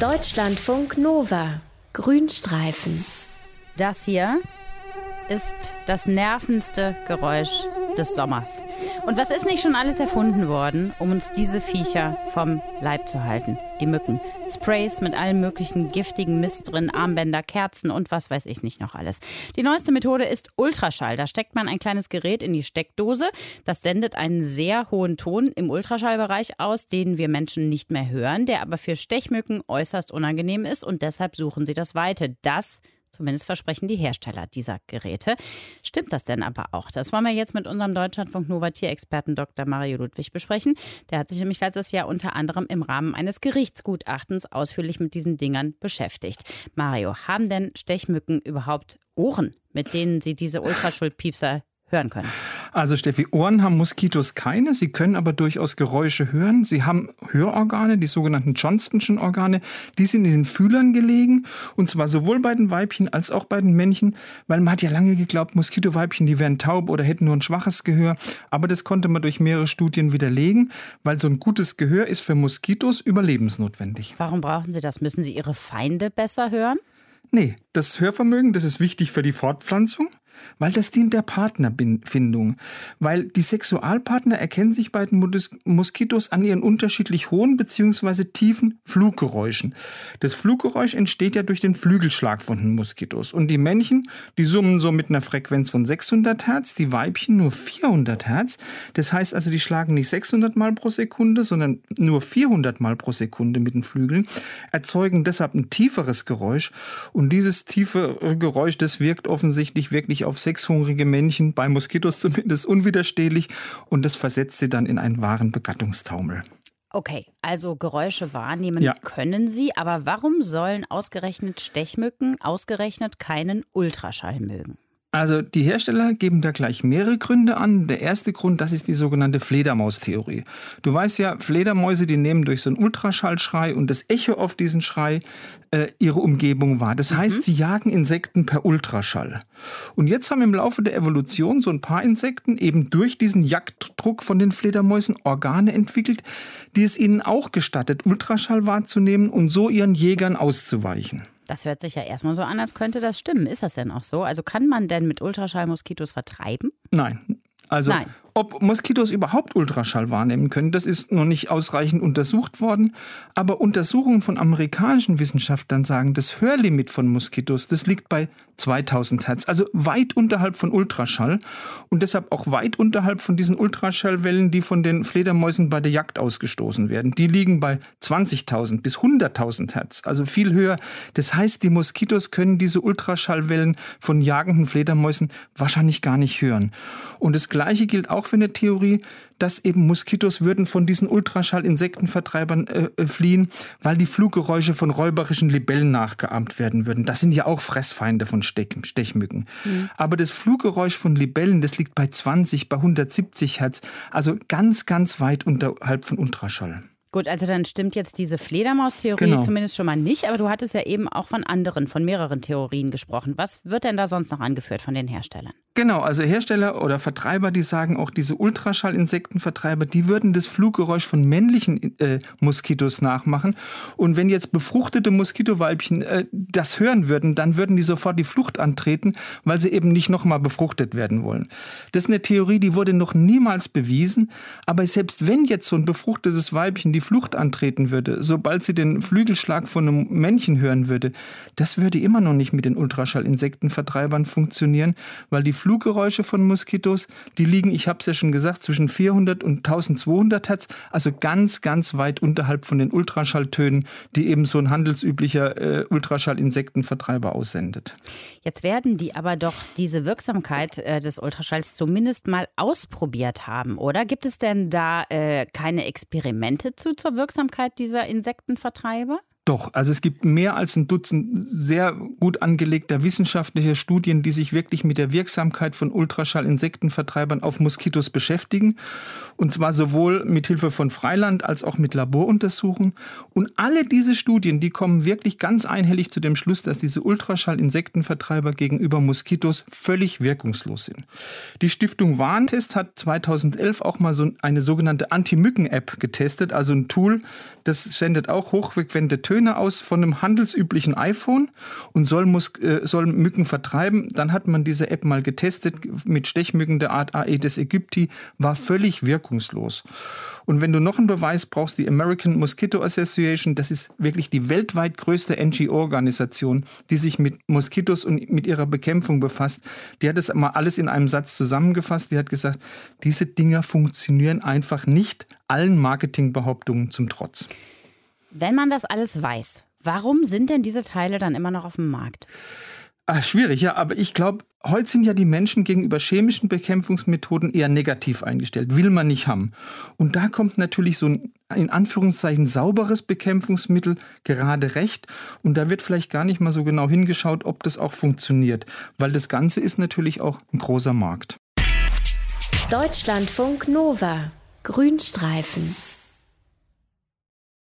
Deutschlandfunk Nova. Grünstreifen. Das hier ist das nervendste Geräusch des Sommers. Und was ist nicht schon alles erfunden worden, um uns diese Viecher vom Leib zu halten? Die Mücken. Sprays mit allem möglichen giftigen Mist drin, Armbänder, Kerzen und was weiß ich nicht noch alles. Die neueste Methode ist Ultraschall. Da steckt man ein kleines Gerät in die Steckdose. Das sendet einen sehr hohen Ton im Ultraschallbereich aus, den wir Menschen nicht mehr hören, der aber für Stechmücken äußerst unangenehm ist und deshalb suchen sie das Weite. Das Zumindest versprechen die Hersteller dieser Geräte. Stimmt das denn aber auch? Das wollen wir jetzt mit unserem Deutschlandfunk Nova Tierexperten Dr. Mario Ludwig besprechen. Der hat sich nämlich letztes Jahr unter anderem im Rahmen eines Gerichtsgutachtens ausführlich mit diesen Dingern beschäftigt. Mario, haben denn Stechmücken überhaupt Ohren, mit denen sie diese Ultraschallpiepser hören können? Also Steffi, Ohren haben Moskitos keine, sie können aber durchaus Geräusche hören. Sie haben Hörorgane, die sogenannten Johnstonschen Organe, die sind in den Fühlern gelegen und zwar sowohl bei den Weibchen als auch bei den Männchen, weil man hat ja lange geglaubt, Moskitoweibchen, die wären taub oder hätten nur ein schwaches Gehör, aber das konnte man durch mehrere Studien widerlegen, weil so ein gutes Gehör ist für Moskitos überlebensnotwendig. Warum brauchen sie das? Müssen sie ihre Feinde besser hören? Nee, das Hörvermögen, das ist wichtig für die Fortpflanzung weil das dient der Partnerfindung. Weil die Sexualpartner erkennen sich bei den Moskitos an ihren unterschiedlich hohen bzw. tiefen Fluggeräuschen. Das Fluggeräusch entsteht ja durch den Flügelschlag von den Moskitos. Und die Männchen, die summen so mit einer Frequenz von 600 Hertz, die Weibchen nur 400 Hertz. Das heißt also, die schlagen nicht 600 Mal pro Sekunde, sondern nur 400 Mal pro Sekunde mit den Flügeln, erzeugen deshalb ein tieferes Geräusch. Und dieses tiefe Geräusch, das wirkt offensichtlich wirklich auf auf sechshungrige Männchen, bei Moskitos zumindest unwiderstehlich und das versetzt sie dann in einen wahren Begattungstaumel. Okay, also Geräusche wahrnehmen ja. können sie, aber warum sollen ausgerechnet Stechmücken ausgerechnet keinen Ultraschall mögen? Also die Hersteller geben da gleich mehrere Gründe an. Der erste Grund, das ist die sogenannte Fledermaustheorie. Du weißt ja, Fledermäuse, die nehmen durch so einen Ultraschallschrei und das Echo auf diesen Schrei äh, ihre Umgebung wahr. Das mhm. heißt, sie jagen Insekten per Ultraschall. Und jetzt haben im Laufe der Evolution so ein paar Insekten eben durch diesen Jagddruck von den Fledermäusen Organe entwickelt, die es ihnen auch gestattet, Ultraschall wahrzunehmen und so ihren Jägern auszuweichen. Das hört sich ja erstmal so an, als könnte das stimmen. Ist das denn auch so? Also kann man denn mit Ultraschall Moskitos vertreiben? Nein. Also Nein. Ob Moskitos überhaupt Ultraschall wahrnehmen können, das ist noch nicht ausreichend untersucht worden. Aber Untersuchungen von amerikanischen Wissenschaftlern sagen, das Hörlimit von Moskitos, das liegt bei 2000 Hertz, also weit unterhalb von Ultraschall und deshalb auch weit unterhalb von diesen Ultraschallwellen, die von den Fledermäusen bei der Jagd ausgestoßen werden. Die liegen bei 20.000 bis 100.000 Hertz, also viel höher. Das heißt, die Moskitos können diese Ultraschallwellen von jagenden Fledermäusen wahrscheinlich gar nicht hören. Und das Gleiche gilt auch auch für eine Theorie, dass eben Moskitos würden von diesen Ultraschall-Insektenvertreibern äh, äh, fliehen, weil die Fluggeräusche von räuberischen Libellen nachgeahmt werden würden. Das sind ja auch Fressfeinde von Stech Stechmücken. Mhm. Aber das Fluggeräusch von Libellen, das liegt bei 20, bei 170 Hertz, also ganz, ganz weit unterhalb von Ultraschall. Gut, also dann stimmt jetzt diese Fledermaus-Theorie genau. zumindest schon mal nicht, aber du hattest ja eben auch von anderen, von mehreren Theorien gesprochen. Was wird denn da sonst noch angeführt von den Herstellern? Genau, also Hersteller oder Vertreiber, die sagen auch, diese Ultraschall-Insektenvertreiber, die würden das Fluggeräusch von männlichen äh, Moskitos nachmachen. Und wenn jetzt befruchtete Moskitoweibchen äh, das hören würden, dann würden die sofort die Flucht antreten, weil sie eben nicht nochmal befruchtet werden wollen. Das ist eine Theorie, die wurde noch niemals bewiesen. Aber selbst wenn jetzt so ein befruchtetes Weibchen die die Flucht antreten würde, sobald sie den Flügelschlag von einem Männchen hören würde, das würde immer noch nicht mit den Ultraschall-Insektenvertreibern funktionieren, weil die Fluggeräusche von Moskitos, die liegen, ich habe es ja schon gesagt, zwischen 400 und 1200 Hertz, also ganz, ganz weit unterhalb von den Ultraschalltönen, die eben so ein handelsüblicher äh, Ultraschall-Insektenvertreiber aussendet. Jetzt werden die aber doch diese Wirksamkeit äh, des Ultraschalls zumindest mal ausprobiert haben, oder? Gibt es denn da äh, keine Experimente zu? Zur Wirksamkeit dieser Insektenvertreiber? Doch, also es gibt mehr als ein Dutzend sehr gut angelegter wissenschaftlicher Studien, die sich wirklich mit der Wirksamkeit von Ultraschall-Insektenvertreibern auf Moskitos beschäftigen. Und zwar sowohl mit Hilfe von Freiland als auch mit Laboruntersuchungen. Und alle diese Studien, die kommen wirklich ganz einhellig zu dem Schluss, dass diese Ultraschall-Insektenvertreiber gegenüber Moskitos völlig wirkungslos sind. Die Stiftung Warntest hat 2011 auch mal so eine sogenannte Anti-Mücken-App getestet, also ein Tool, das sendet auch hochfrequente Töne schöner aus von einem handelsüblichen iPhone und soll, Mus äh, soll Mücken vertreiben. Dann hat man diese App mal getestet mit Stechmücken der Art Aedes aegypti, war völlig wirkungslos. Und wenn du noch einen Beweis brauchst, die American Mosquito Association, das ist wirklich die weltweit größte NGO-Organisation, die sich mit Moskitos und mit ihrer Bekämpfung befasst. Die hat das mal alles in einem Satz zusammengefasst. Die hat gesagt, diese Dinger funktionieren einfach nicht allen Marketingbehauptungen zum Trotz. Wenn man das alles weiß, warum sind denn diese Teile dann immer noch auf dem Markt? Ach, schwierig, ja, aber ich glaube, heute sind ja die Menschen gegenüber chemischen Bekämpfungsmethoden eher negativ eingestellt, will man nicht haben. Und da kommt natürlich so ein in Anführungszeichen sauberes Bekämpfungsmittel gerade recht. Und da wird vielleicht gar nicht mal so genau hingeschaut, ob das auch funktioniert, weil das Ganze ist natürlich auch ein großer Markt. Deutschlandfunk Nova Grünstreifen